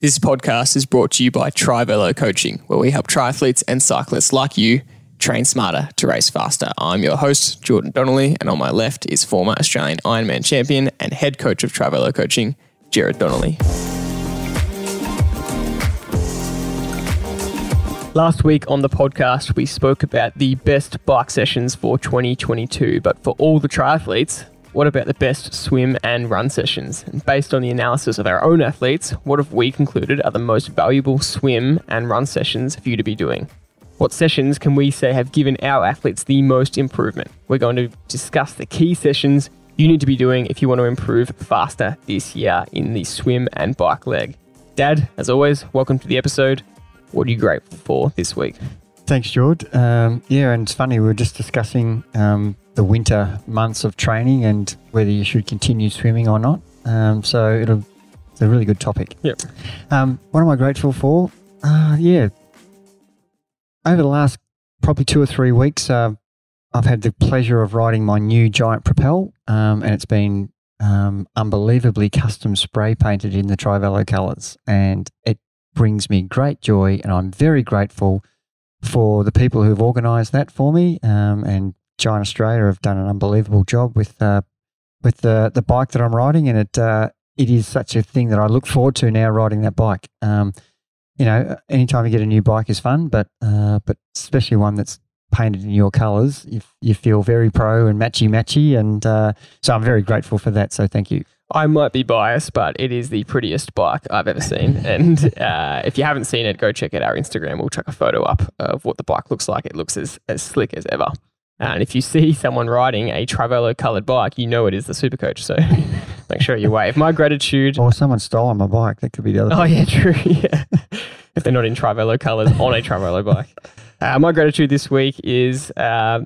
This podcast is brought to you by Trivelo Coaching, where we help triathletes and cyclists like you train smarter to race faster. I'm your host, Jordan Donnelly, and on my left is former Australian Ironman champion and head coach of Trivelo Coaching, Jared Donnelly. Last week on the podcast, we spoke about the best bike sessions for 2022, but for all the triathletes, what about the best swim and run sessions? And based on the analysis of our own athletes, what have we concluded are the most valuable swim and run sessions for you to be doing? What sessions can we say have given our athletes the most improvement? We're going to discuss the key sessions you need to be doing if you want to improve faster this year in the swim and bike leg. Dad, as always, welcome to the episode. What are you grateful for this week? Thanks, George. Um, yeah, and it's funny, we were just discussing um, the winter months of training and whether you should continue swimming or not. Um, so it'll, it's a really good topic. Yep. Um, what am I grateful for? Uh, yeah. Over the last probably two or three weeks, uh, I've had the pleasure of riding my new Giant Propel, um, and it's been um, unbelievably custom spray painted in the Trivelo colours. And it brings me great joy, and I'm very grateful for the people who've organised that for me. Um, and Giant Australia have done an unbelievable job with uh, with the the bike that I'm riding, and it uh, it is such a thing that I look forward to now riding that bike. Um, you know, anytime you get a new bike is fun, but uh, but especially one that's painted in your colours, you, you feel very pro and matchy matchy, and uh, so I'm very grateful for that. So thank you. I might be biased, but it is the prettiest bike I've ever seen. And uh, if you haven't seen it, go check out our Instagram. We'll chuck a photo up of what the bike looks like. It looks as, as slick as ever. And if you see someone riding a Trivelo coloured bike, you know it is the Supercoach. So make sure you wave. My gratitude. Or someone stole my bike. That could be the other. Oh yeah, true. Yeah. if they're not in Trivelo colours on a Trivelo bike. Uh, my gratitude this week is uh,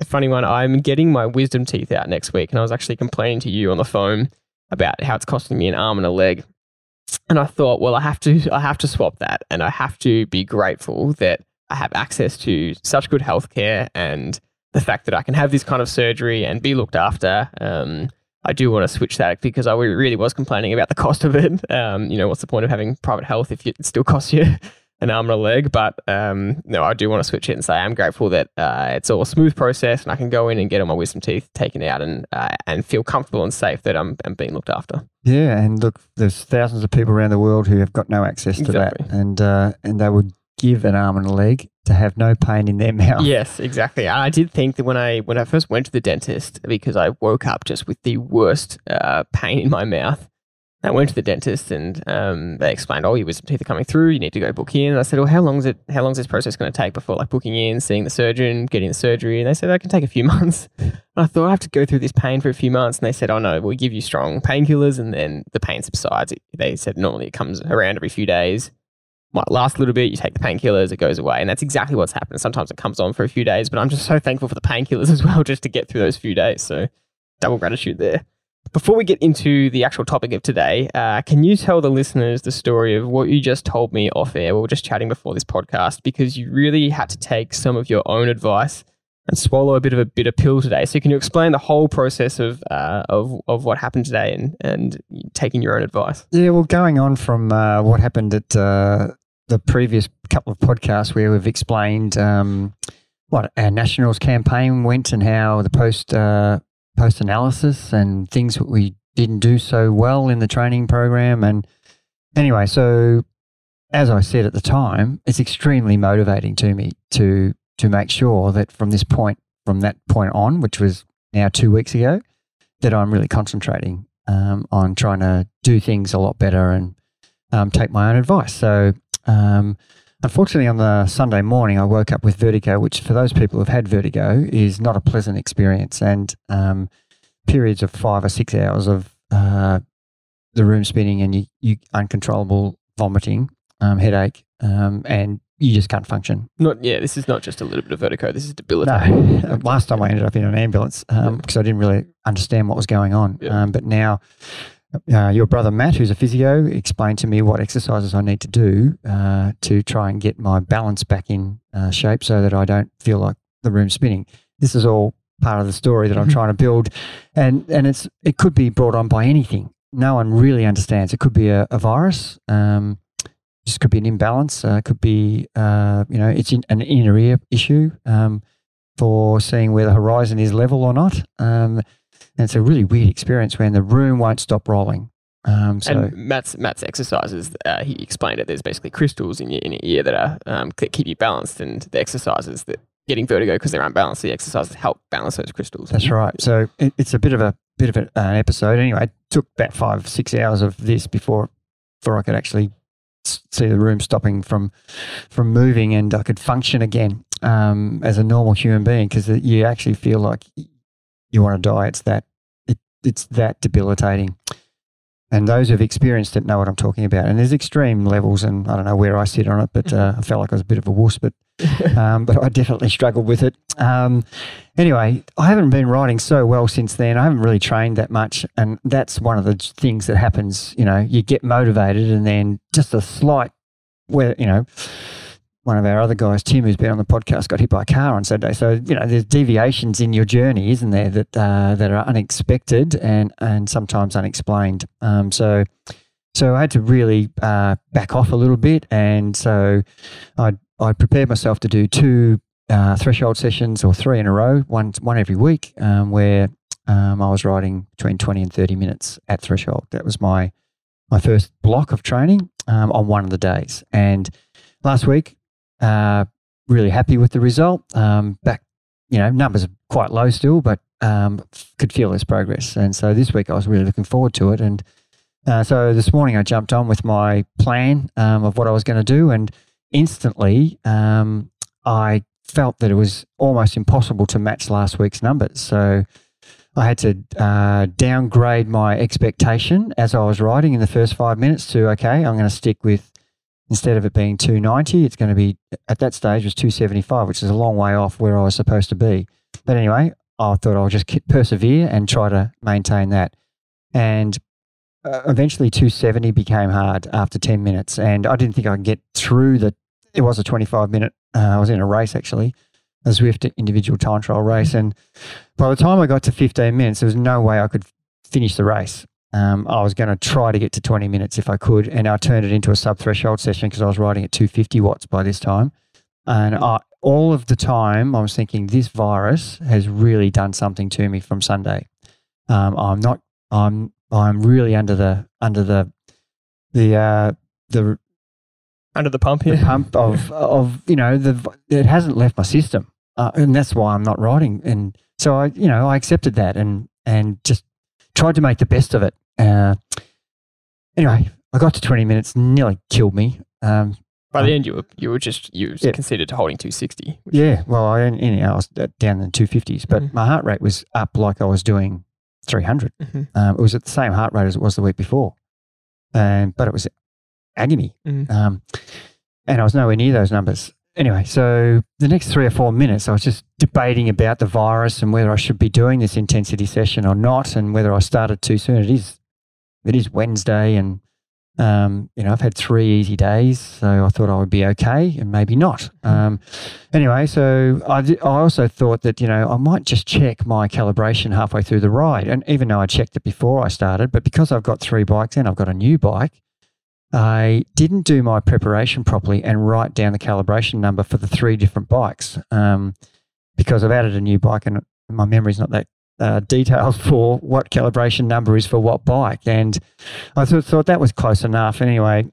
a funny one. I'm getting my wisdom teeth out next week, and I was actually complaining to you on the phone about how it's costing me an arm and a leg. And I thought, well, I have to, I have to swap that, and I have to be grateful that I have access to such good healthcare and the fact that I can have this kind of surgery and be looked after. Um, I do want to switch that because I really was complaining about the cost of it. Um, you know, what's the point of having private health if it still costs you an arm and a leg? But um, no, I do want to switch it and say I'm grateful that uh, it's all a smooth process and I can go in and get all my wisdom teeth taken out and uh, and feel comfortable and safe that I'm, I'm, being looked after. Yeah, and look, there's thousands of people around the world who have got no access to Exactly. that, and uh, and they would give an arm and a leg to have no pain in their mouth. Yes, exactly. I did think that when I when I first went to the dentist because I woke up just with the worst uh, pain in my mouth. I went to the dentist and um, they explained, "Oh, your wisdom teeth are coming through. You need to go book in." And I said, "Well, how long is it? How long is this process going to take before like booking in, seeing the surgeon, getting the surgery?" And they said, "That can take a few months." And I thought I have to go through this pain for a few months, and they said, "Oh no, we'll give you strong painkillers, and then the pain subsides." They said normally it comes around every few days might last a little bit. You take the painkillers, it goes away. And that's exactly what's happened. Sometimes it comes on for a few days, but I'm just so thankful for the painkillers as well, just to get through those few days. So double gratitude there. Before we get into the actual topic of today, uh, can you tell the listeners the story of what you just told me off air? We were just chatting before this podcast because you really had to take some of your own advice and swallow a bit of a bitter pill today. So can you explain the whole process of uh, of of what happened today and and taking your own advice? Yeah, well, going on from uh, what happened at uh, the previous couple of podcasts where we've explained um, what our Nationals campaign went and how the post uh, post analysis and things that we didn't do so well in the training program. And anyway, so as I said at the time, it's extremely motivating to me to to make sure that from this point, from that point on, which was now two weeks ago, that I'm really concentrating um, on trying to do things a lot better and um, take my own advice. So um, unfortunately, on the Sunday morning, I woke up with vertigo, which for those people who've had vertigo is not a pleasant experience, and um, periods of five or six hours of uh, the room spinning and you, you uncontrollable vomiting, um, headache, um, and you just can't function. Not yeah. This is not just a little bit of vertigo. This is debilitating. No, last time I ended up in an ambulance because I didn't really understand what was going on. Yeah. Um, but now, uh, your brother Matt, who's a physio, explained to me what exercises I need to do uh, to try and get my balance back in uh, shape so that I don't feel like the room's spinning. This is all part of the story that I'm trying to build, and and it's it could be brought on by anything. No one really understands. It could be a, a virus. Um, just could be an imbalance. Uh, could be, uh, you know, it's in, an inner ear issue um, for seeing where the horizon is level or not. Um, and it's a really weird experience when the room won't stop rolling. Um, so and Matt's Matt's exercises, uh, he explained it. There's basically crystals in your in your ear that are um, that keep you balanced, and the exercises that getting vertigo because they're unbalanced. The exercises help balance those crystals. That's right. So it, it's a bit of a bit of a, an episode. Anyway, it took about five six hours of this before before I could actually see the room stopping from from moving and I could function again um, as a normal human being because you actually feel like you want to die. It's that it, it's that debilitating. And those who've experienced it know what I'm talking about. And there's extreme levels, and I don't know where I sit on it, but uh, I felt like I was a bit of a wuss, but um, but I definitely struggled with it. Um, anyway, I haven't been riding so well since then. I haven't really trained that much, and that's one of the things that happens. You know, you get motivated, and then just a slight, where you know, one of our other guys, Tim, who's been on the podcast, got hit by a car on Saturday. So you know, there's deviations in your journey, isn't there, that uh, that are unexpected and and sometimes unexplained. Um, so so I had to really uh, back off a little bit, and so I I prepared myself to do two uh, threshold sessions or three in a row, one one every week, um, where um, I was riding between twenty and thirty minutes at threshold. That was my my first block of training um, on one of the days, and last week uh, really happy with the result. Um, back, you know, numbers are quite low still, but um, could feel this progress. And so this week I was really looking forward to it. And uh, so this morning I jumped on with my plan um, of what I was going to do, and instantly um, I felt that it was almost impossible to match last week's numbers. So I had to uh, downgrade my expectation as I was riding in the first five minutes to okay, I'm going to stick with instead of it being 290, it's going to be at that stage was 275, which is a long way off where I was supposed to be. But anyway, I thought I'll just persevere and try to maintain that. And uh, eventually 270 became hard after 10 minutes. And I didn't think I could get through the, it was a 25 minute, uh, I was in a race actually, a Zwift individual time trial race. And by the time I got to 15 minutes, there was no way I could finish the race. Um, I was going to try to get to 20 minutes if I could, and I turned it into a sub threshold session because I was riding at 250 watts by this time. And I, all of the time, I was thinking this virus has really done something to me from Sunday. Um, I'm not. I'm. I'm really under the under the the uh, the under the pump here. The pump of of you know the it hasn't left my system, uh, and that's why I'm not riding. And so I you know I accepted that and and just tried to make the best of it. Uh, anyway, I got to 20 minutes, nearly killed me. Um, By the end, you were you were just you yeah. considered holding 260. Yeah, well, I, I was down in the 250s, but mm-hmm. my heart rate was up like I was doing 300. Mm-hmm. Um, it was at the same heart rate as it was the week before, um, but it was agony. Mm-hmm. Um, and I was nowhere near those numbers anyway, so the next three or four minutes, I was just debating about the virus and whether I should be doing this intensity session or not, and whether I started too soon. It is, it is Wednesday, and um, you know I've had three easy days, so I thought I would be okay, and maybe not. Mm-hmm. Um, anyway, so I, I also thought that you know I might just check my calibration halfway through the ride, and even though I checked it before I started, but because I've got three bikes and I've got a new bike. I didn't do my preparation properly and write down the calibration number for the three different bikes um, because I've added a new bike and my memory's not that uh, detailed for what calibration number is for what bike. And I th- thought that was close enough. Anyway,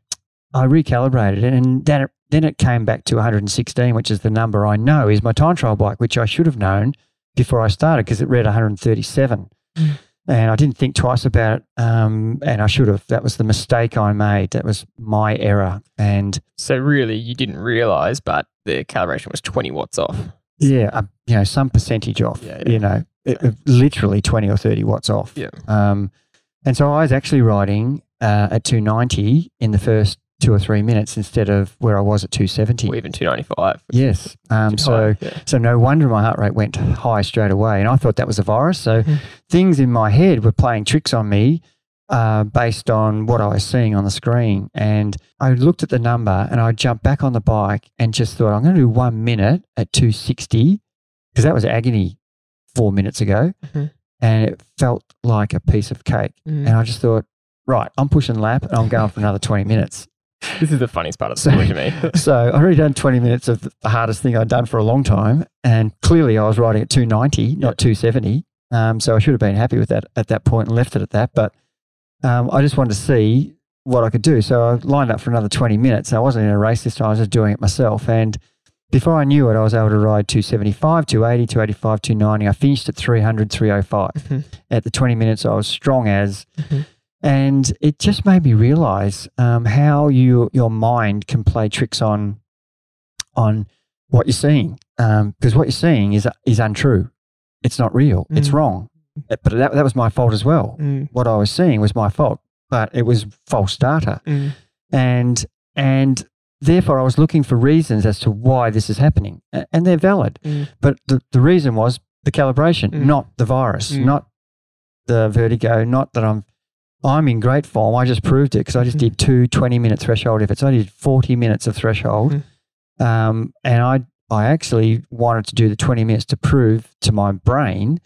I recalibrated it and then it, then it came back to 116, which is the number I know is my time trial bike, which I should have known before I started because it read 137. Mm and I didn't think twice about it. Um, and I should have. That was the mistake I made. That was my error. And so, really, you didn't realize, but the calibration was twenty watts off. Yeah, uh, you know, some percentage off. Yeah, yeah. You know, it, it, literally twenty or thirty watts off. Yeah. Um, and so I was actually riding uh, at two ninety in the first two or three minutes instead of where I was at 270. Or even 295. Yes. Um, so, yeah. so no wonder my heart rate went high straight away. And I thought that was a virus. So mm. things in my head were playing tricks on me uh, based on what I was seeing on the screen. And I looked at the number and I jumped back on the bike and just thought, I'm going to do one minute at 260 because that was agony four minutes ago. Mm-hmm. And it felt like a piece of cake. Mm. And I just thought, right, I'm pushing lap and I'm going for another 20 minutes this is the funniest part of the story to me. so I'd already done 20 minutes of the hardest thing I'd done for a long time. And clearly I was riding at 290, not 270. Um, so I should have been happy with that at that point and left it at that. But um, I just wanted to see what I could do. So I lined up for another 20 minutes. I wasn't in a race this time, I was just doing it myself. And before I knew it, I was able to ride 275, 280, 285, 290. I finished at 300, 305. Mhm. At the 20 minutes, I was strong as. Mhm. And it just made me realize um, how you your mind can play tricks on on what you're seeing. Because what you're seeing is is untrue. It's not real. It's Mm. wrong. But that, that was my fault as well. Mm, What I was seeing was my fault, but it was false data mm, and and therefore I was looking for reasons as to why this is happening, and they're valid. Mm. But the, the reason was the calibration, Mm. not the virus, Mm. not the vertigo, not that I'm I'm in great form. I just proved it because I just Mhm. did two 20 minute threshold efforts. I did 40 minutes of threshold, Mm. um, and I I actually wanted to do the 20 minutes to prove to my brain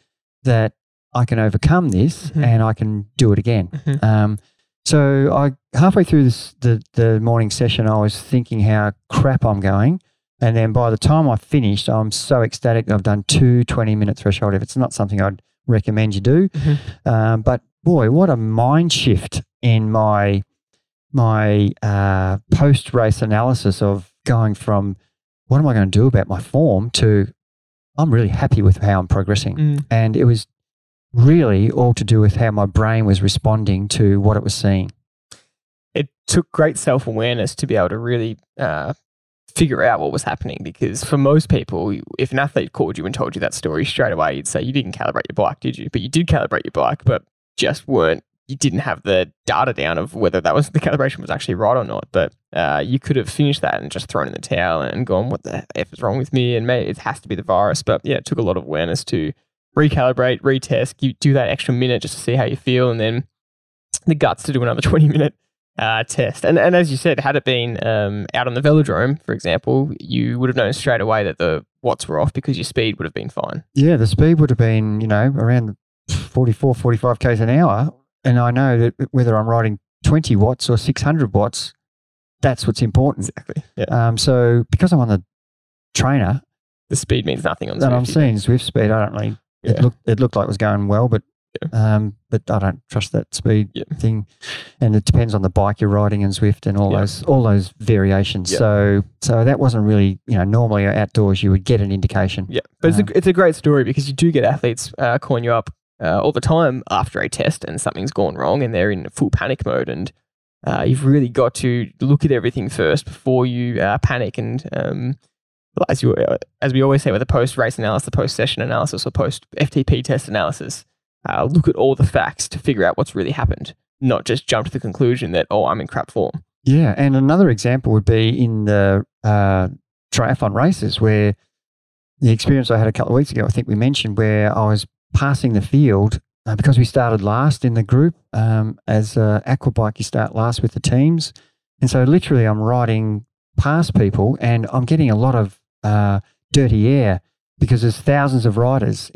that I can overcome this Mhm. and I can do it again. Mhm. Um, so I halfway through this, the the morning session, I was thinking how crap I'm going, and then by the time I finished, I'm so ecstatic I've done two 20 minute threshold. If it's not something I'd recommend you do, Mhm. um, but boy, what a mind shift in my my uh, post race analysis of going from what am I going to do about my form to I'm really happy with how I'm progressing, mm. and it was really all to do with how my brain was responding to what it was seeing. it took great self awareness to be able to really uh, figure out what was happening. Because for most people, if an athlete called you and told you that story straight away, you'd say you didn't calibrate your bike, did you? But you did calibrate your bike, but just weren't. You didn't have the data down of whether that was the calibration was actually right or not. But uh, you could have finished that and just thrown in the towel and gone, "What the f is wrong with me?" And maybe it has to be the virus. But yeah, it took a lot of awareness to recalibrate, retest, you do that extra minute just to see how you feel, and then the guts to do another twenty minute uh, test. And and as you said, had it been um, out on the velodrome, for example, you would have known straight away that the watts were off because your speed would have been fine. Yeah, the speed would have been, you know, around 44, 45 k's an hour. And I know that whether I'm riding 20 watts or 600 watts, that's what's important. Exactly. Yeah. Um, so because I'm on the trainer The speed means nothing on and I'm seeing Zwift speed, I don't really, Yeah. it, looked, it looked like it was going well, but um, but I don't trust that speed Yeah. thing. And it depends on the bike you're riding in Zwift and all Yeah. those all those variations. Yeah. So so that wasn't really, you know, normally outdoors you would get an indication. Yeah, but it's, Um, a, it's a great story because you do get athletes uh, calling you up uh, all the time after a test and something's gone wrong and they're in full panic mode. And uh, you've really got to look at everything first before you uh, panic. And um, as, you, uh, as we always say with the post race analysis, the post session analysis, or post FTP test analysis, uh, look at all the facts to figure out what's really happened, not just jump to the conclusion that, oh, I'm in crap form. Yeah, and another example would be in the uh, triathlon races where the experience I had a couple of weeks ago, I think we mentioned, where I was passing the field uh, because we started last in the group. Um, as uh, aquabike, you start last with the teams, and so literally I'm riding past people, and I'm getting a lot of uh, dirty air because there's thousands of riders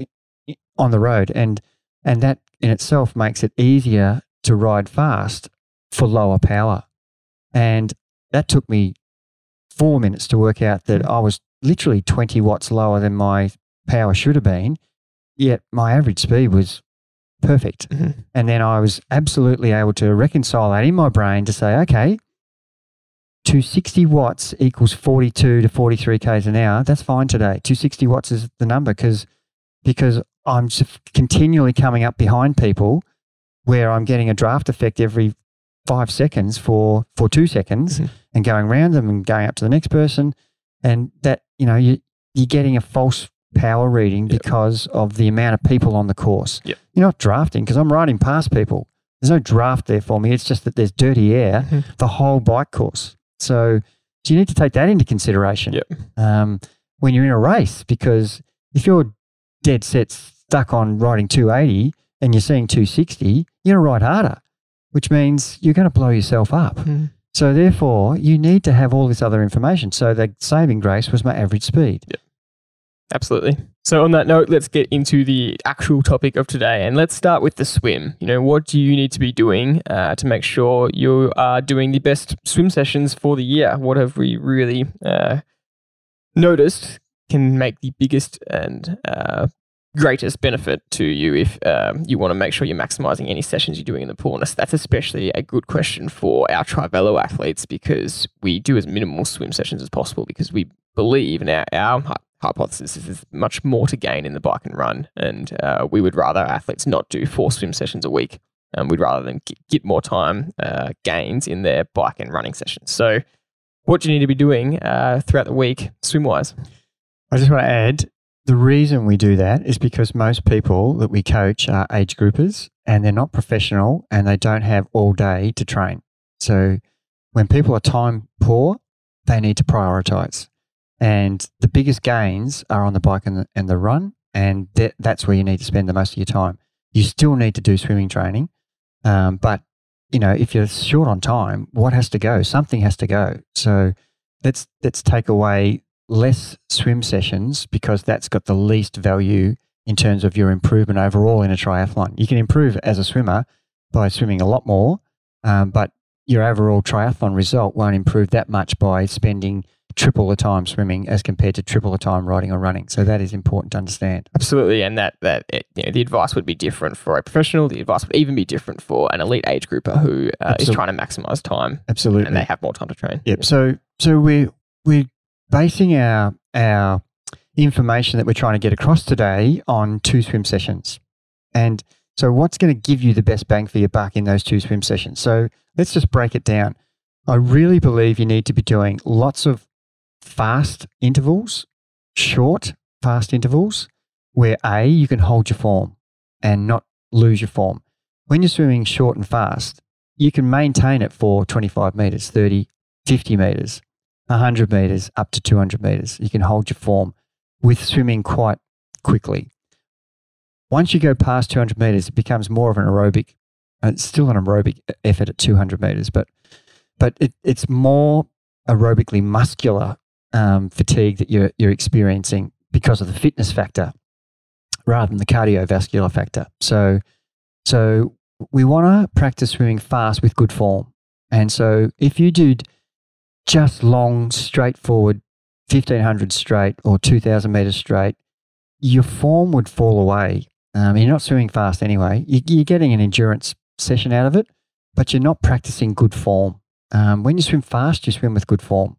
on the road, and and that in itself makes it easier to ride fast for lower power. And that took me four minutes to work out that I was literally 20 watts lower than my power should have been, yet my average speed was perfect. Mhm. And then I was absolutely able to reconcile that in my brain to say, okay, 260 watts equals 42 to 43 k's an hour. That's fine today. 260 watts is the number because because I'm continually coming up behind people where I'm getting a draft effect every five seconds for for two seconds Mhm. and going around them and going up to the next person and that you know you you're getting a false power reading Yep. because of the amount of people on the course Yep. you're not drafting because i'm riding past people there's no draft there for me it's just that there's dirty air Mhm. the whole bike course so do you need to take that into consideration Yep. um, when you're in a race because if you're dead set stuck on riding 280 and you're seeing 260 you're going to ride harder which means you're going to blow yourself up Mhm. so therefore, you need to have all this other information. So the saving grace was my average speed. Yep. Absolutely. So, on that note, let's get into the actual topic of today and let's start with the swim. You know, what do you need to be doing uh, to make sure you are doing the best swim sessions for the year? What have we really uh, noticed can make the biggest and uh, greatest benefit to you if um, you want to make sure you're maximizing any sessions you're doing in the pool. And that's especially a good question for our Trivelo athletes because we do as minimal swim sessions as possible because we believe in our, our hypothesis is there's much more to gain in the bike and run. And uh, we would rather athletes not do four swim sessions a week. And we'd rather them get, get more time uh, gains in their bike and running sessions. So, what do you need to be doing uh, throughout the week swim wise? I just want to add the reason we do that is because most people that we coach are age groupers and they're not professional and they don't have all day to train. So when people are time poor, they need to prioritize. And the biggest gains are on the bike and the, and the run. And that, that's where you need to spend the most of your time. You still need to do swimming training. Um, but, you know, if you're short on time, what has to go? Something has to go. So let's, let's take away less swim sessions because that's got the least value in terms of your improvement overall in a triathlon. You can improve as a swimmer by swimming a lot more, um, but your overall triathlon result won't improve that much by spending triple the time swimming as compared to triple the time riding or running. So that is important to understand. Absolutely, and that that it, you know, the advice would be different for a professional. The advice would even be different for an elite age grouper who uh, is trying to maximize time. Absolutely, and they have more time to train. Yep. So so we we're basing our our information that we're trying to get across today on two swim sessions. And so what's going to give you the best bang for your buck in those two swim sessions? So let's just break it down. I really believe you need to be doing lots of fast intervals, short fast intervals, where A, you can hold your form and not lose your form. When you're swimming short and fast, you can maintain it for 25 meters, 30, 50 meters. 100 meters up to 200 meters. You can hold your form with swimming quite quickly. Once you go past 200 meters, it becomes more of an aerobic. Uh, it's still an aerobic effort at 200 meters, but but it, it's more aerobically muscular um, fatigue that you're you're experiencing because of the fitness factor rather than the cardiovascular factor. So so we want to practice swimming fast with good form. And so if you did just long, straightforward 1500 straight or 2000 meters straight, your form would fall away. Um, you're not swimming fast anyway. You, are getting an endurance session out of it, but you're not practicing good form. Um, when you swim fast, you swim with good form.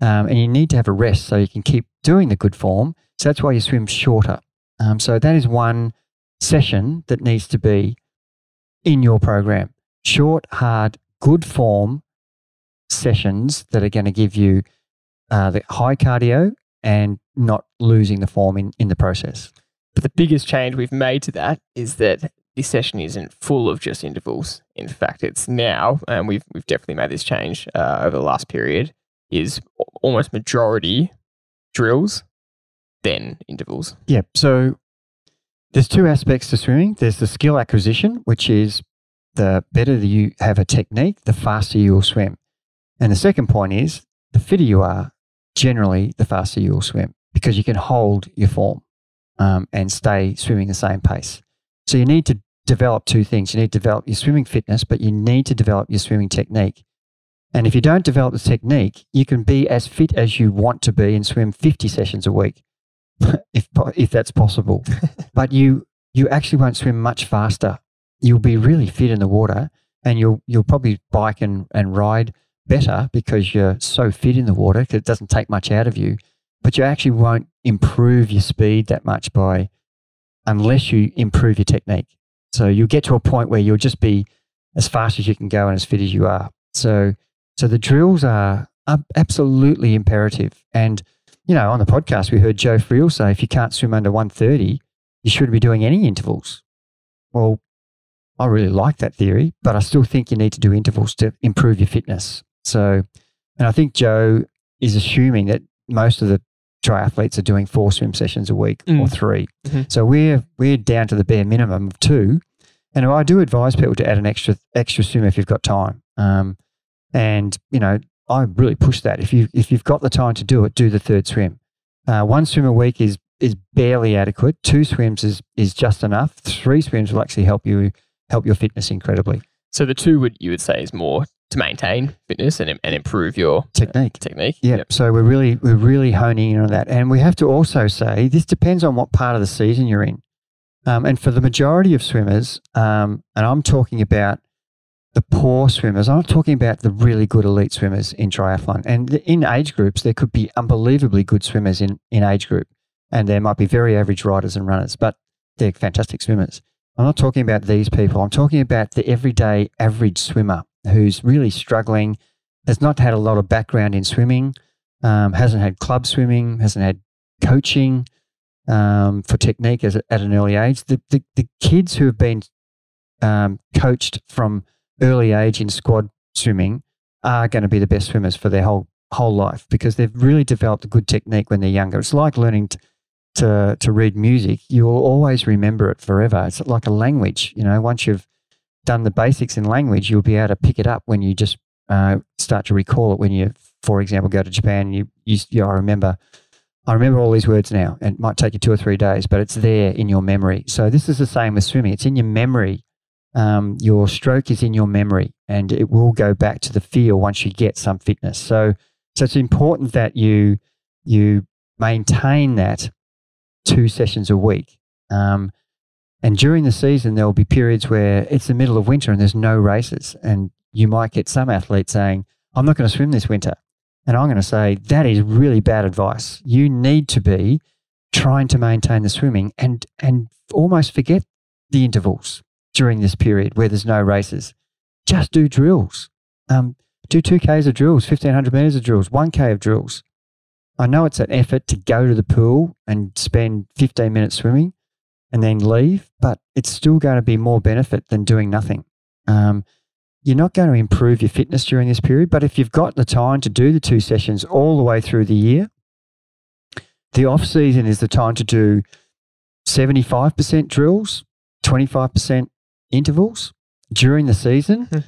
Um, and you need to have a rest so you can keep doing the good form. So that's why you swim shorter. Um, so that is one session that needs to be in your program. Short, hard, good form sessions that are going to give you uh, the high cardio and not losing the form in, in the process. But the biggest change we've made to that is that this session isn't full of just intervals. In fact, it's now, and we've we've definitely made this change uh, over the last period, is almost majority drills, then intervals. Yeah. So there's two aspects to swimming. There's the skill acquisition, which is the better you have a technique, the faster you will swim. And the second point is the fitter you are, generally, the faster you will swim because you can hold your form um, and stay swimming the same pace. So you need to develop two things. You need to develop your swimming fitness, but you need to develop your swimming technique. And if you don't develop the technique, you can be as fit as you want to be and swim 50 sessions a week, if, if that's possible. but you, you actually won't swim much faster. You'll be really fit in the water and you'll, you'll probably bike and, and ride better because you're so fit in the water because it doesn't take much out of you, but you actually won't improve your speed that much by unless you improve your technique. So you'll get to a point where you'll just be as fast as you can go and as fit as you are. So so the drills are, are absolutely imperative. And you know, on the podcast we heard Joe Friel say if you can't swim under 130, you shouldn't be doing any intervals. Well, I really like that theory, but I still think you need to do intervals to improve your fitness. So, and I think Joe is assuming that most of the triathletes are doing four swim sessions a week mm. or 3 mm-hmm. So we're we're down to the bare minimum of two. And I do advise people to add an extra extra swim if you've got time. Um, and you know, I really push that. If you if you've got the time to do it, do the third swim. Uh, one swim a week is is barely adequate. Two swims is is just enough. Three swims will actually help you help your fitness incredibly. So the two would you would say is more to maintain fitness and, and improve your Technique. uh, technique. Yeah. So we're really we're really honing in on that, and we have to also say this depends on what part of the season you're in. Um, and for the majority of swimmers, um, and I'm talking about the poor swimmers. I'm not talking about the really good elite swimmers in triathlon. And in age groups, there could be unbelievably good swimmers in in age group, and there might be very average riders and runners, but they're fantastic swimmers. I'm not talking about these people. I'm talking about the everyday average swimmer who's really struggling, has not had a lot of background in swimming, um, hasn't had club swimming, hasn't had coaching um, for technique as, at an early age. The, the, the kids who have been um, coached from early age in squad swimming are going to be the best swimmers for their whole whole life because they've really developed a good technique when they're younger. It's like learning to to, to read music. You will always remember it forever. It's like a language. You know, once you've done the basics in language, you'll be able to pick it up when you just uh, start to recall it. When you, for example, go to Japan, you, you, you I remember. I remember all these words now. and It might take you two or three days, but it's there in your memory. So this is the same with swimming. It's in your memory. Um, your stroke is in your memory, and it will go back to the feel once you get some fitness. So, so it's important that you you maintain that two sessions a week. Um, and during the season, there will be periods where it's the middle of winter and there's no races, and you might get some athletes saying, "I'm not going to swim this winter," and I'm going to say that is really bad advice. You need to be trying to maintain the swimming and and almost forget the intervals during this period where there's no races. Just do drills. Um, do two Ks of drills, 1500 meters of drills, 1K of drills. I know it's an effort to go to the pool and spend 15 minutes swimming and then leave, but it's still going to be more benefit than doing nothing. Um, you're not going to improve your fitness during this period, but if you've got the time to do the two sessions all the way through the year, the off season is the time to do 75% drills, 25% intervals during the season. Hmm.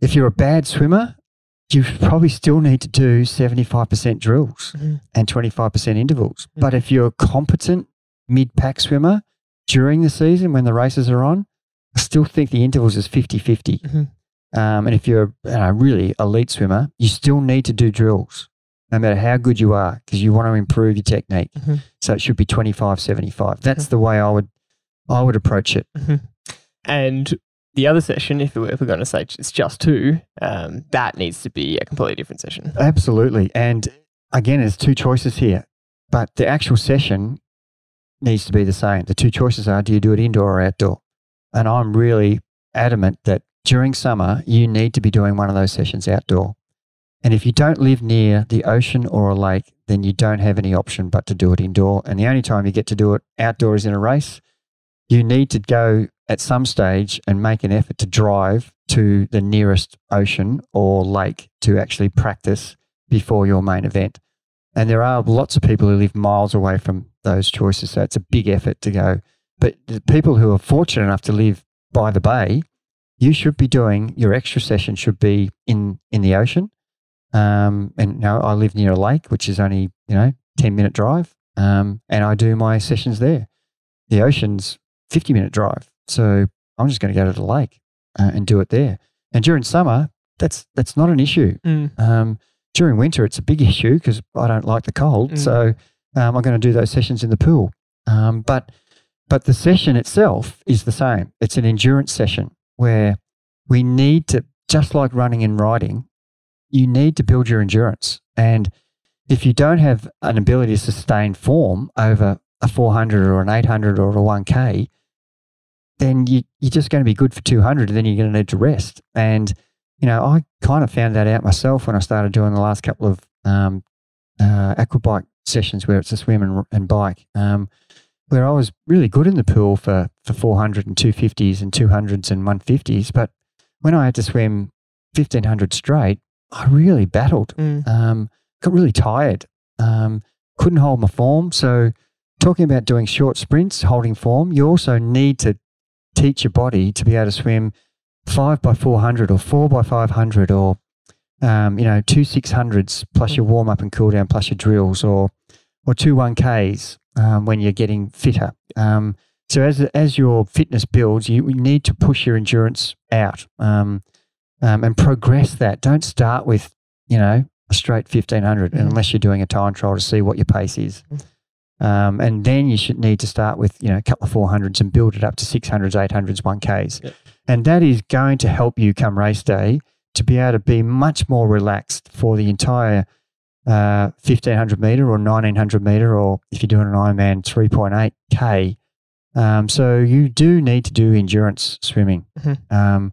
if you're a bad swimmer, you probably still need to do 75% drills Mhm. and 25% intervals. Mhm. But if you're a competent mid pack swimmer during the season when the races are on, I still think the intervals is 50 50. Mhm. Um, and if you're a really elite swimmer, you still need to do drills no matter how good you are because you want to improve your technique. Mhm. So it should be 25 75. That's the way I would I would approach it. And the other session, if, we- if we're going to say it's just two, um, that needs to be a completely different session. Absolutely. And again, there's two choices here, but the actual session needs to be the same. The two choices are do you do it indoor or outdoor? And I'm really adamant that during summer, you need to be doing one of those sessions outdoor. And if you don't live near the ocean or a lake, then you don't have any option but to do it indoor. And the only time you get to do it outdoor is in a race. You need to go at some stage and make an effort to drive to the nearest ocean or lake to actually practice before your main event. And there are lots of people who live miles away from those choices. So it's a big effort to go. But the people who are fortunate enough to live by the bay, you should be doing your extra session should be in in the ocean. Um, and know, I live near a lake, which is only you know ten minute drive, um, and I do my sessions there. The ocean's fifty minute drive, so I'm just going to go to the lake uh, and do it there. And during summer, that's that's not an issue. Mm. Um, during winter, it's a big issue because I don't like the cold. Mm. So um, I'm going to do those sessions in the pool. Um, but but the session itself is the same. It's an endurance session where we need to, just like running and riding, you need to build your endurance. And if you don't have an ability to sustain form over a 400 or an 800 or a 1K, then you, you're just going to be good for 200 and then you're going to need to rest. And you know, I kind of found that out myself when I started doing the last couple of um, uh, aquabike sessions where it's a swim and, and bike, um, where I was really good in the pool for, for 400 and 250s and 200s and 150s. But when I had to swim 1500 straight, I really battled, Mm. um, got really tired, um, couldn't hold my form. So, talking about doing short sprints, holding form, you also need to teach your body to be able to swim five by 400 or four by 500 or, um, you know, two 600s plus your warm up and cool down plus your drills or or two 1Ks um, when you're getting fitter. Um, so as as your fitness builds, you need to push your endurance out um, um, and progress that. Don't start with you know a straight 1500 Mhm. unless you're doing a time trial to see what your pace is. Mhm. Um, and then you should need to start with you know a couple of 400s and build it up to 600s, 800s, 1Ks. Yep. And that is going to help you come race day to be able to be much more relaxed for the entire uh, 1500 meter or 1900 meter, or if you're doing an Ironman 3.8K. Um, so you do need to do endurance swimming. Mhm. Um,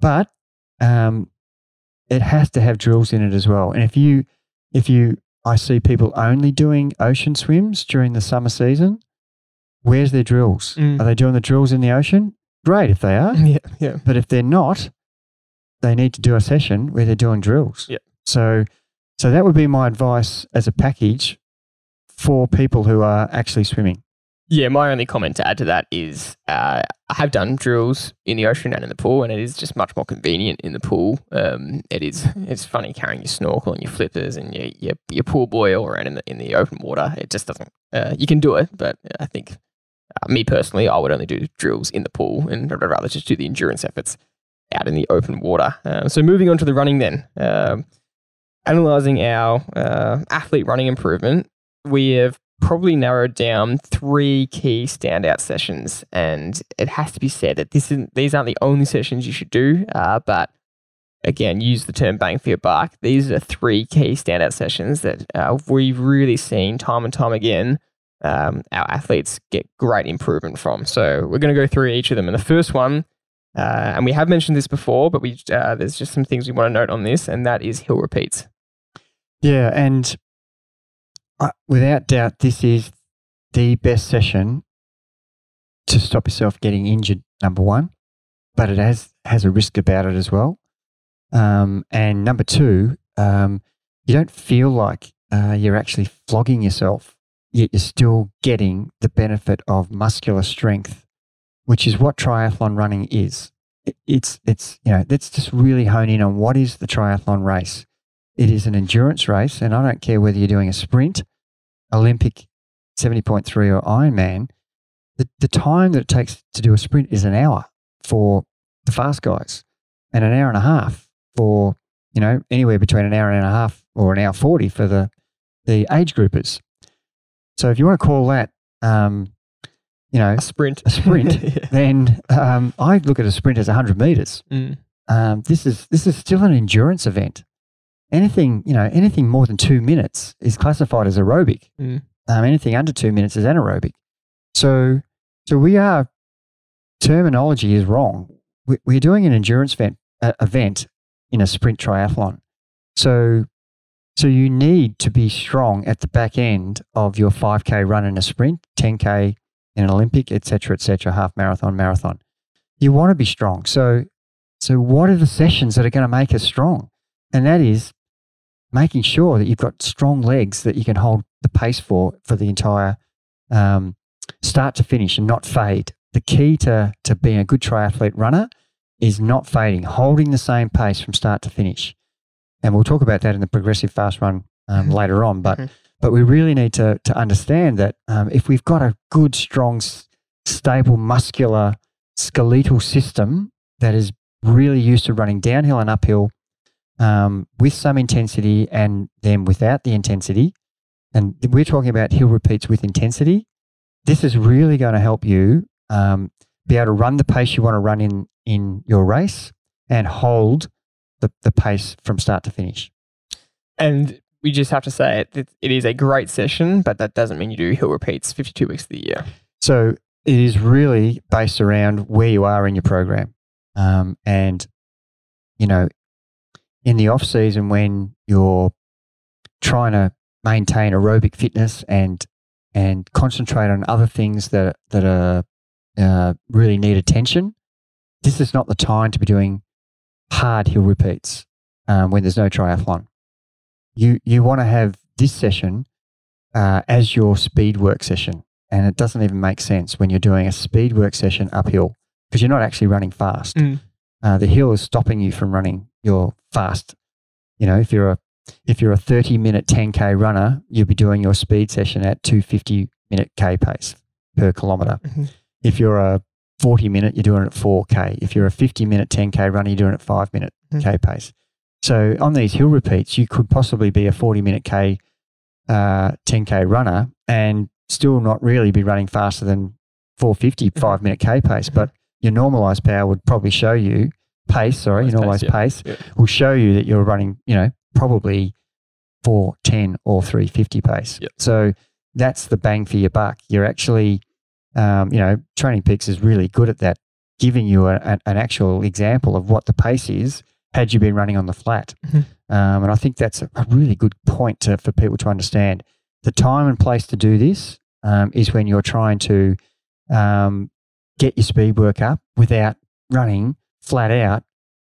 but um, it has to have drills in it as well. And if you, if you, I see people only doing ocean swims during the summer season. Where's their drills? Mm. Are they doing the drills in the ocean? Great if they are. Yeah, yeah. But if they're not, they need to do a session where they're doing drills. Yep. So, so that would be my advice as a package for people who are actually swimming. Yeah, my only comment to add to that is uh, I have done drills in the ocean and in the pool, and it is just much more convenient in the pool. Um, it is it's funny carrying your snorkel and your flippers and your your, your pull buoy all around in the in the open water. It just doesn't. Uh, you can do it, but I think uh, me personally, I would only do drills in the pool, and I'd rather just do the endurance efforts out in the open water. Um, so moving on to the running then. Um, analyzing our uh, athlete running improvement, we have probably narrowed down three key standout sessions, and it has to be said that this is these aren't the only sessions you should do, uh, but again, use the term bang for your buck. These are three key standout sessions that uh, we've really seen time and time again. Um, our athletes get great improvement from. So we're going to go through each of them. And the first one, uh, and we have mentioned this before, but we uh, there's just some things we want to note on this, and that is hill repeats. Yeah, and without doubt, this is the best session to stop yourself getting injured. Number one, but it has has a risk about it as well. Um, and number two, um, you don't feel like uh, you're actually flogging yourself, yet you're still getting the benefit of muscular strength, which is what triathlon running is. It- It's it's you know let's just really hone in on what is the triathlon race. It is an endurance race, and I don't care whether you're doing a sprint, Olympic 70.3 or Ironman. The, the time that it takes to do a sprint is an hour for the fast guys and an hour and a half for, you know, anywhere between an hour and a half or an hour 40 for the, the age groupers. So if you want to call that, um, you know, A sprint. A sprint? Yeah. then um, I look at a sprint as 100 meters Mm. um, this is this is still an endurance event. Anything you know, anything more than two minutes is classified as aerobic. Mm. Um, anything under two minutes is anaerobic. So, so we are terminology is wrong. We, we're doing an endurance event, uh, event in a sprint triathlon. So, so you need to be strong at the back end of your 5k run in a sprint, 10k in an Olympic, etc., etc., half marathon, marathon. You want to be strong. So, so what are the sessions that are going to make us strong? And that is making sure that you've got strong legs that you can hold the pace for for the entire um, start to finish and not fade. The key to to being a good triathlete runner is not fading, holding the same pace from start to finish. And we'll talk about that in the progressive fast run um, Mhm. later on. But Mhm. but we really need to to understand that um, if we've got a good, strong, stable, muscular, skeletal system that is really used to running downhill and uphill um, with some intensity and then without the intensity, and we're talking about hill repeats with intensity. This is really going to help you um, be able to run the pace you want to run in in your race and hold the, the pace from start to finish. And we just have to say it, it, is a great session, but that doesn't mean you do hill repeats 52 weeks of the year. So it is really based around where you are in your program. Um, and, you know, in the off season when you're trying to maintain aerobic fitness and and concentrate on other things that that are uh, really need attention, this is not the time to be doing hard hill repeats um, when there's no triathlon. You you want to have this session uh, as your speed work session and it doesn't even make sense when you're doing a speed work session uphill because you're not actually running fast. Mm. Uh, the hill is stopping you from running your fast. You know, if you're a if you're a 30 minute 10K runner, you'll be doing your speed session at 250 minute K pace per kilometer. Mhm. If you're a 40 minute, you're doing it at 4K. If you're a 50 minute 10K runner, you're doing it at 5 minute Mhm. K pace. So on these hill repeats, you could possibly be a 40 minute K, uh, 10K runner and still not really be running faster than 450 Mhm. five minute K pace. Mhm. But your normalized power would probably show you pace, sorry, Normalised normalized pace, pace yeah. will show you that you're running, you know, probably 410 or 350 pace. Yep. So that's the bang for your buck. You're actually, um, you know, Training Peaks is really good at that, giving you a, a- an actual example of what the pace is had you been running on the flat. Mhm. Um, and I think that's a, a really good point to, for people to understand. The time and place to do this um, is when you're trying to um, get your speed work up without running flat out.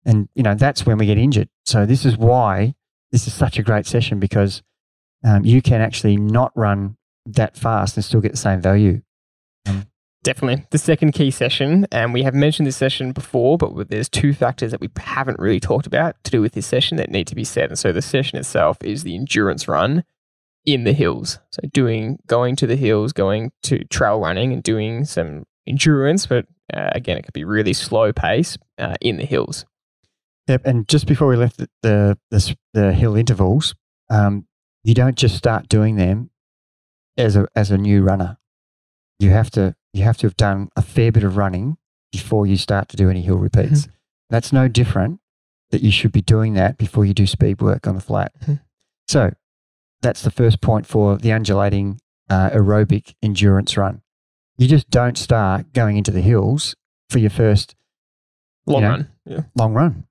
And, you know, that's when we get injured. So this is why this is such a great session because um, you can actually not run that fast and still get the same value. Definitely. The second key session, and we have mentioned this session before, but there's two factors that we haven't really talked about to do with this session that need to be said. And so the session itself is the endurance run in the hills. So doing, going to the hills, going to trail running and doing some endurance, but uh, again, it could be really slow pace uh, in the hills. Yep. And just before we left the, the, the, the hill intervals, um, you don't just start doing them as a, as a new runner. You have to, you have to have done a fair bit of running before you start to do any hill repeats. That's no different that you should be doing that before you do speed work on the flat. Mhm. So that's the first point for the undulating uh, aerobic endurance run. You just don't start going into the hills for your first Long know, run. Yeah. long run.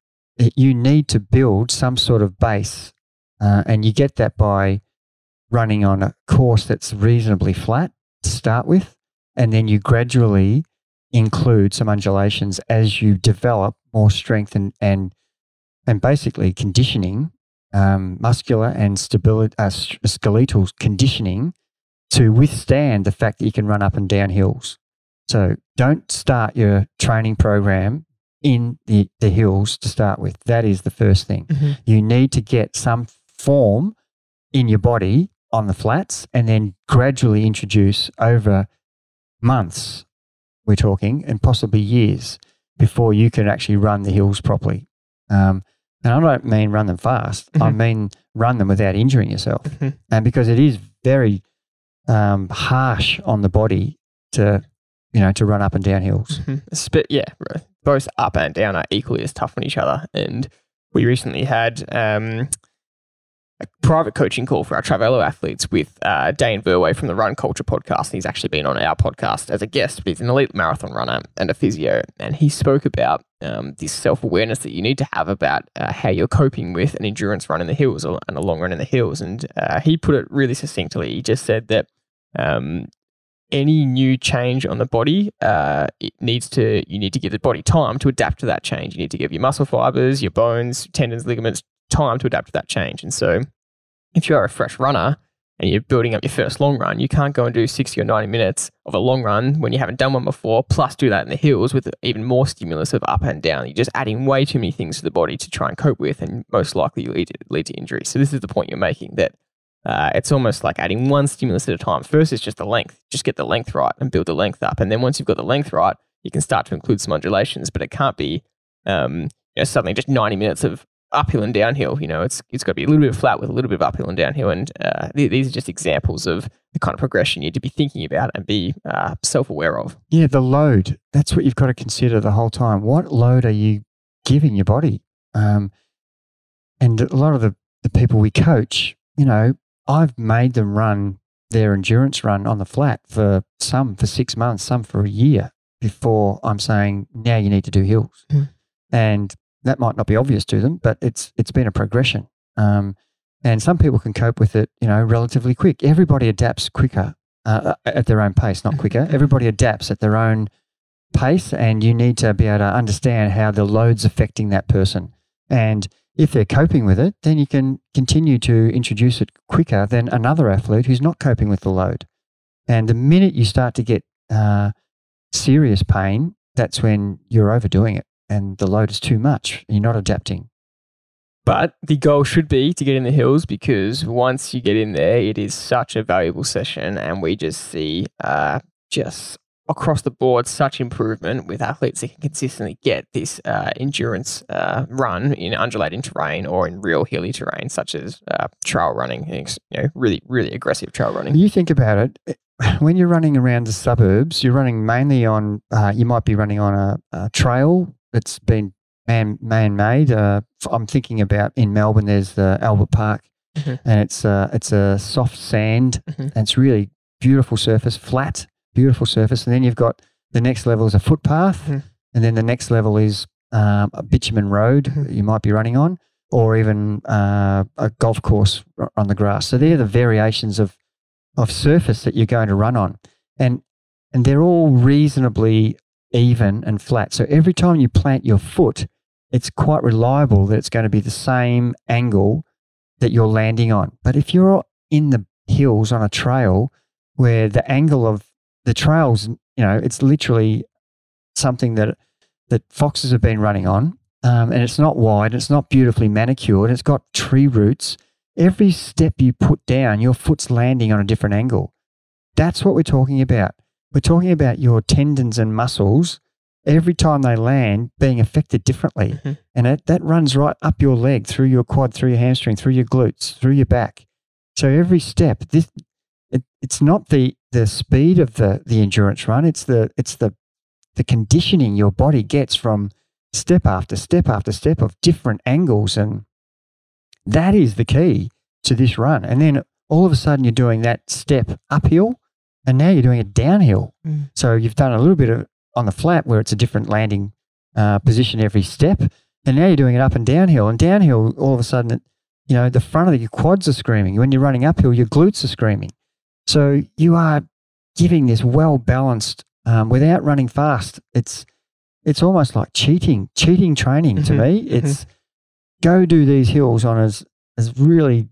You need to build some sort of base, uh, and you get that by running on a course that's reasonably flat to start with, and then you gradually include some undulations as you develop more strength and and, and basically conditioning, um, muscular and stability, uh, skeletal conditioning to withstand the fact that you can run up and down hills. So don't start your training program in the, the hills to start with. That is the first thing. Mhm. You need to get some form in your body on the flats and then gradually introduce over months, we're talking, and possibly years before you can actually run the hills properly. Um, and I don't mean run them fast, I Mhm. mean run them without injuring yourself. Mhm. And because it is very um, harsh on the body to, you know, to run up and down hills. Mhm. Sp- yeah, both up and down are equally as tough on each other. And we recently had um, a private coaching call for our Trivelo athletes with uh, Dane Verway from the Run Culture podcast. He's actually been on our podcast as a guest, but he's an elite marathon runner and a physio. And he spoke about um, this self awareness that you need to have about uh, how you're coping with an endurance run in the hills or, and a long run in the hills. And uh, he put it really succinctly. He just said that um, any new change on the body, uh, it needs to you need to give the body time to adapt to that change. You need to give your muscle fibers, your bones, tendons, ligaments time to adapt to that change. And so, if you are a fresh runner and you're building up your first long run, you can't go and do 60 or 90 minutes of a long run when you haven't done one before, plus do that in the hills with even more stimulus of up and down. You're just adding way too many things to the body to try and cope with, and most likely lead lead to injury. So, this is the point you're making that uh, it's almost like adding one stimulus at a time. First, it's just the length. Just get the length right and build the length up. And then once you've got the length right, you can start to include some undulations. But it can't be um, you know, suddenly just 90 minutes of uphill and downhill. You know, it's it's got to be a little bit flat with a little bit of uphill and downhill. And uh, th- these are just examples of the kind of progression you need to be thinking about and be uh, self aware of. Yeah, the load. That's what you've got to consider the whole time. What load are you giving your body? Um, and a lot of the, the people we coach, you know, I've made them run their endurance run on the flat for some for six months, some for a year before I'm saying, now you need to do hills. Mm. And that might not be obvious to them, but it's it's been a progression. Um, and some people can cope with it, you know, relatively quick. Everybody adapts quicker uh, at their own pace, not quicker. Everybody adapts at their own pace, and you need to be able to understand how the load's affecting that person. And if they're coping with it, then you can continue to introduce it quicker than another athlete who's not coping with the load. And the minute you start to get uh, serious pain, that's when you're overdoing it and the load is too much. You're not adapting. But the goal should be to get in the hills because once you get in there, it is such a valuable session, and we just see uh, just across the board such improvement with athletes that can consistently get this uh, endurance uh, run in undulating terrain or in real hilly terrain, such as uh, trail running, you know, really, really aggressive trail running. You think about it, eh, when you're running around the suburbs, you're running mainly on, uh, you might be running on a, a trail that's been man man made. Uh, I'm thinking about in Melbourne, there's the Albert Park. Mm-hmm. And it's uh, it's a soft sand, mm-hmm. and it's really beautiful surface, flat, beautiful surface. And then you've got the next level is a footpath, mm-hmm. and then the next level is um, a bitumen road mm-hmm. you might be running on, or even uh, a golf course on the grass. So they're the variations of of surface that you're going to run on, and and they're all reasonably even and flat. So every time you plant your foot, it's quite reliable that it's going to be the same angle that you're landing on. But if you're in the hills on a trail where the angle of the trails, you know, it's literally something that that foxes have been running on, um, and it's not wide, it's not beautifully manicured, it's got tree roots. Every step you put down, your foot's landing on a different angle. That's what we're talking about. We're talking about your tendons and muscles every time they land being affected differently. Mm-hmm. And it, that runs right up your leg, through your quad, through your hamstring, through your glutes, through your back. So every step, this it, it's not the the speed of the the endurance run. It's the it's the the conditioning your body gets from step after step after step of different angles, and that is the key to this run. And then all of a sudden, you're doing that step uphill, and now you're doing it downhill. Mm. So you've done a little bit of on the flat where it's a different landing uh, position every step, and now you're doing it up and downhill. And downhill, all of a sudden, you know, the front of your quads are screaming. When you're running uphill, your glutes are screaming. So you are giving this well balanced um, without running fast. It's it's almost like cheating, cheating training to mm-hmm. me. Mm-hmm. It's go do these hills on as as really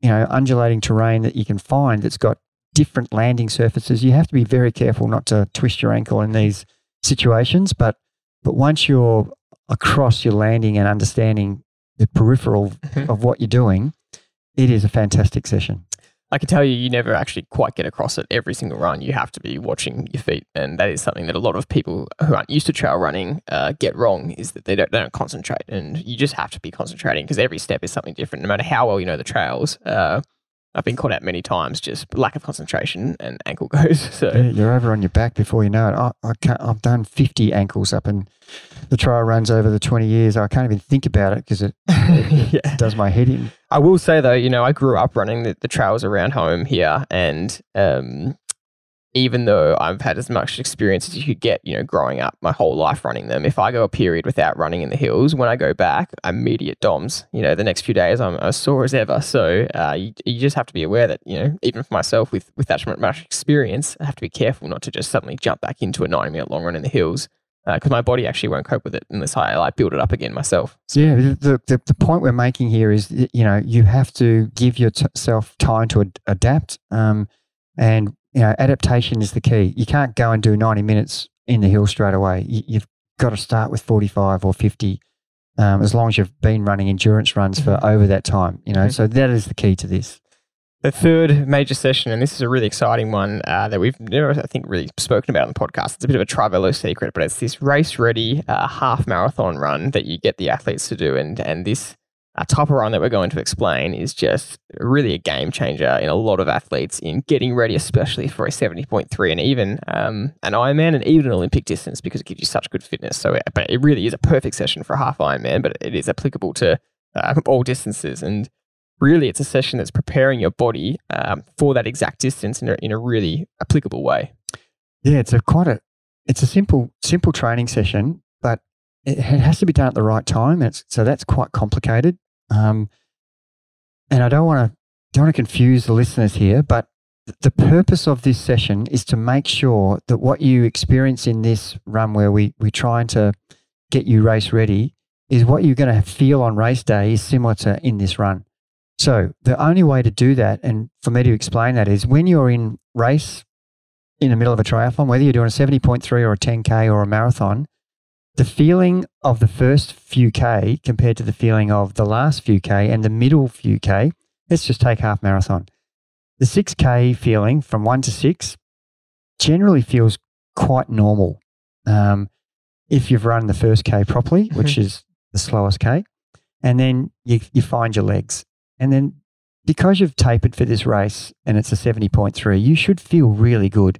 you know undulating terrain that you can find that's got different landing surfaces. You have to be very careful not to twist your ankle in these situations. But but once you're across your landing and understanding the peripheral mm-hmm. of what you're doing, it is a fantastic session. I can tell you, you never actually quite get across it every single run. You have to be watching your feet, and that is something that a lot of people who aren't used to trail running uh, get wrong. Is that they don't they don't concentrate, and you just have to be concentrating because every step is something different. No matter how well you know the trails, uh, I've been caught out many times, just lack of concentration and ankle goes. So yeah, you're over on your back before you know it. I, I I've done 50 ankles up in the trial runs over the 20 years. I can't even think about it because it, it, yeah. does my head in. I will say though, you know, I grew up running the, the trails around home here and um, even though I've had as much experience as you could get, you know, growing up my whole life running them, if I go a period without running in the hills, when I go back, immediate DOMS. You know, the next few days I'm as sore as ever. So uh, you, you just have to be aware that, you know, even for myself with, with that much experience, I have to be careful not to just suddenly jump back into a 90 minute long run in the hills because uh, my body actually won't cope with it unless I like build it up again myself. So. Yeah, the, the, the point we're making here is you know you have to give yourself time to ad- adapt, um, and you know, adaptation is the key. You can't go and do 90 minutes in the hill straight away. You, have got to start with 45 or 50, um, as long as you've been running endurance runs for mm-hmm. over that time. You know, mm-hmm. so that is the key to this. The third major session, and this is a really exciting one uh, that we've never, I think, really spoken about on the podcast. It's a bit of a Trivelo secret, but it's this race ready uh, half marathon run that you get the athletes to do. And, and this type of run that we're going to explain is just really a game changer in a lot of athletes in getting ready, especially for a 70.3 and even um, an Ironman and even an Olympic distance because it gives you such good fitness. So, but it really is a perfect session for a half Ironman, but it is applicable to uh, all distances. And really, it's a session that's preparing your body um, for that exact distance in a, in a really applicable way. Yeah, it's a quite a it's a simple simple training session, but it has to be done at the right time. It's, so that's quite complicated. Um, and I don't want to don't want to confuse the listeners here, but the purpose of this session is to make sure that what you experience in this run, where we we're trying to get you race ready, is what you're going to feel on race day is similar to in this run. So the only way to do that, and for me to explain that, is when you're in race in the middle of a triathlon, whether you're doing a 70.3 or a 10K or a marathon, the feeling of the first few K compared to the feeling of the last few K and the middle few K, let's just take half marathon. The 6K feeling from one to six generally feels quite normal. Um, if you've run the first K properly, which Mhm. is the slowest K, and then you, you find your legs. And then because you've tapered for this race and it's a 70.3, you should feel really good.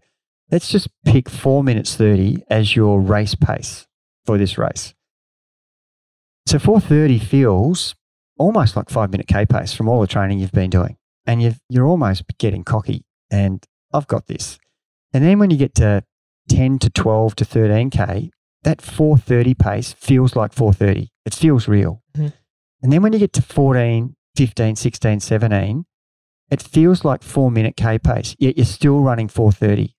Let's just pick four minutes 30 as your race pace for this race. So 430 feels almost like five minute K pace from all the training you've been doing. And you've, you're almost getting cocky and I've got this. And then when you get to 10 to 12 to 13K, that 430 pace feels like 430. It feels real. Mhm. And then when you get to 14, 15, 16, 17, it feels like four minute K pace, yet you're still running 430.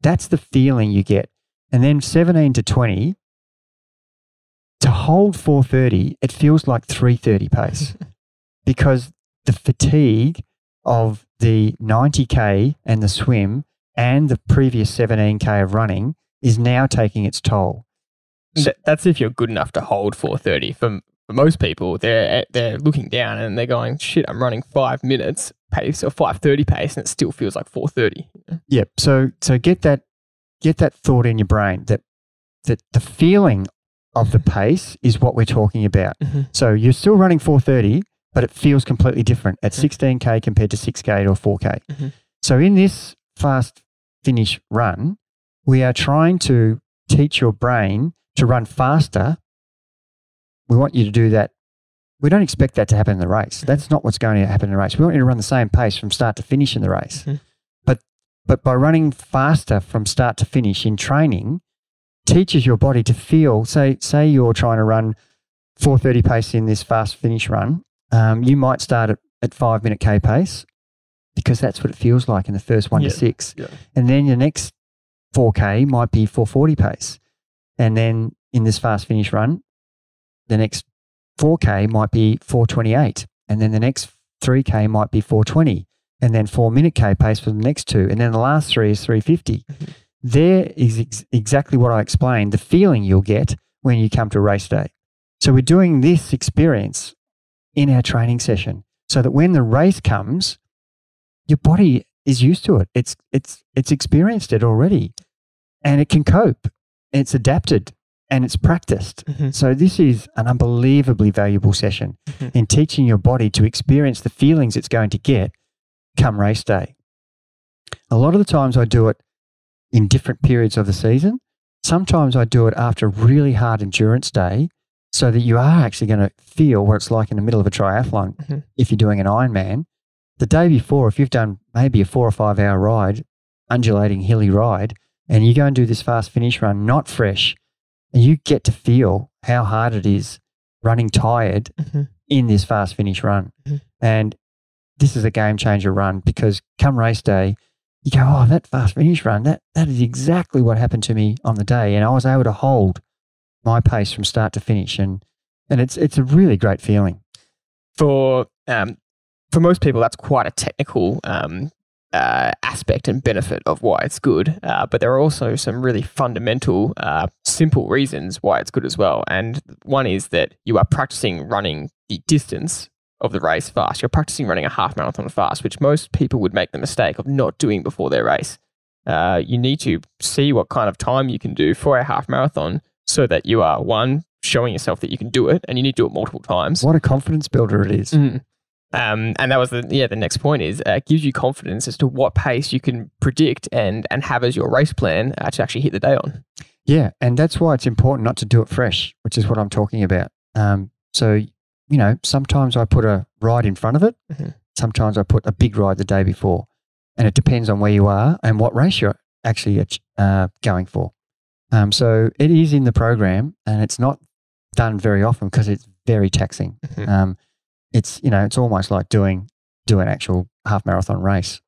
That's the feeling you get. And then 17 to 20, to hold 430, it feels like 330 pace because the fatigue of the 90K and the swim and the previous 17K of running is now taking its toll. Th- that's if you're good enough to hold 430. For, for most people, they're they're looking down and they're going, "Shit, I'm running five minutes pace or 530 pace, and it still feels like 430." Yep. So so get that get that thought in your brain that that the feeling of the pace is what we're talking about. Mhm. So you're still running 430, but it feels completely different at Mhm. 16k compared to 6k or 4k. Mhm. So in this fast finish run, we are trying to teach your brain to run faster. We want you to do that. We don't expect that to happen in the race. That's not what's going to happen in the race. We want you to run the same pace from start to finish in the race. Mhm. But but by running faster from start to finish in training, teaches your body to feel. Say say you're trying to run 430 pace in this fast finish run. Um, you might start at, at five minute k pace because that's what it feels like in the first one Yeah. to six, Yeah. and then your next 4k might be 440 pace, and then in this fast finish run, the next 4k might be 428, and then the next 3k might be 420, and then four minute k pace for the next two, and then the last three is 350. Mhm. There is ex- exactly what I explained. The feeling you'll get when you come to race day. So we're doing this experience in our training session so that when the race comes, your body is used to it. It's it's it's experienced it already and it can cope. It's adapted and it's practiced. Mhm. So this is an unbelievably valuable session Mhm. in teaching your body to experience the feelings it's going to get come race day. A lot of the times I do it in different periods of the season. Sometimes I do it after a really hard endurance day so that you are actually going to feel what it's like in the middle of a triathlon Mhm. if you're doing an Ironman. The day before, if you've done maybe a four or five hour ride, undulating hilly ride, and you go and do this fast finish run, not fresh, you get to feel how hard it is running tired Mhm. in this fast finish run. Mhm. And this is a game changer run because come race day, you go, oh, that fast finish run, that, that is exactly what happened to me on the day. And I was able to hold my pace from start to finish. And, and it's, it's a really great feeling. For um, for most people, that's quite a technical um, uh, aspect and benefit of why it's good. Uh, but there are also some really fundamental, uh, simple reasons why it's good as well. And one is that you are practicing running the distance of the race fast. You're practicing running a half marathon fast, which most people would make the mistake of not doing before their race. Uh, you need to see what kind of time you can do for a half marathon so that you are one showing yourself that you can do it and you need to do it multiple times What a confidence builder it is. Mm. Um, and that was the yeah. The next point is uh, it gives you confidence as to what pace you can predict and and have as your race plan uh, to actually hit the day on. Yeah, and that's why it's important not to do it fresh, which is what I'm talking about. Um, so, you know, sometimes I put a ride in front of it. Mhm. Sometimes I put a big ride the day before, and it depends on where you are and what race you're actually uh, going for. Um, so it is in the program, and it's not done very often because it's very taxing. Mhm. It's you know, it's almost like doing do an actual half marathon race.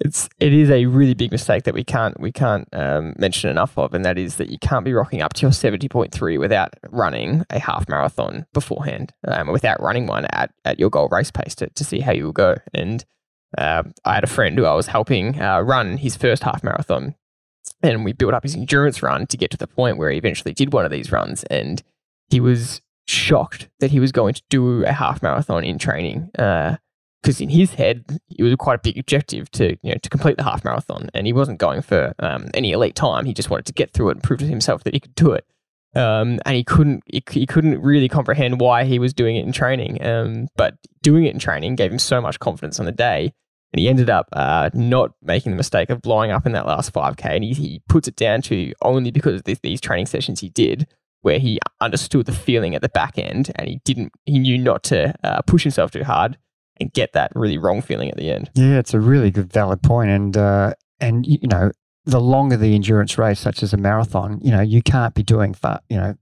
It's it is a really big mistake that we can't we can't um, mention enough of, and that is that you can't be rocking up to your seventy point three without running a half marathon beforehand, um, without running one at, at your goal race pace to, to see how you will go. And um I had a friend who I was helping uh, run his first half marathon and we built up his endurance run to get to the point where he eventually did one of these runs, and he was shocked that he was going to do a half marathon in training. because in his head, it was quite a big objective to you know to complete the half marathon, and he wasn't going for um, any elite time. He just wanted to get through it and prove to himself that he could do it. Um, and he couldn't he, he, couldn't really comprehend why he was doing it in training. Um, but doing it in training gave him so much confidence on the day and he ended up uh, not making the mistake of blowing up in that last 5K. And he, he puts it down to only because of these training sessions he did, where he understood the feeling at the back end and he didn't, he knew not to uh, push himself too hard and get that really wrong feeling at the end. Yeah, it's a really good, valid point. And, uh, and you know, the longer the endurance race, such as a marathon, you know, you can't be doing, far, you know,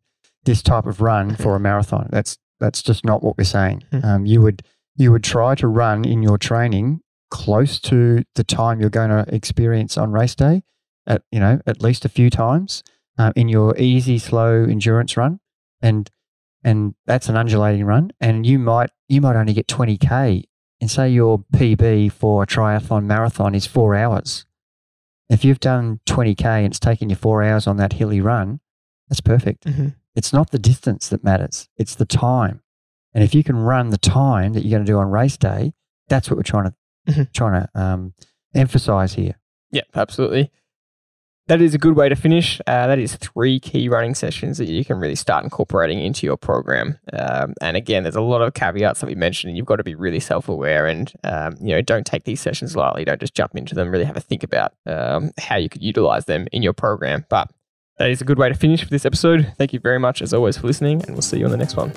this type of run for a marathon. That's, that's just not what we're saying. Hmm. Um, you would, you would try to run in your training close to the time you're going to experience on race day at you know at least a few times uh, in your easy slow endurance run and and that's an undulating run and you might you might only get 20k and say your pb for a triathlon marathon is four hours if you've done 20k and it's taken you four hours on that hilly run that's perfect Mhm. it's not the distance that matters it's the time and if you can run the time that you're going to do on race day that's what we're trying to Mhm. trying to um, emphasize here. Yeah, absolutely. That is a good way to finish. Uh, that is three key running sessions that you can really start incorporating into your program. Um, and again, there's a lot of caveats that we mentioned, you've got to be really self-aware and um, you know don't take these sessions lightly. Don't just jump into them. Really have a think about um, how you could utilize them in your program. But that is a good way to finish for this episode. Thank you very much, as always, for listening, and we'll see you on the next one.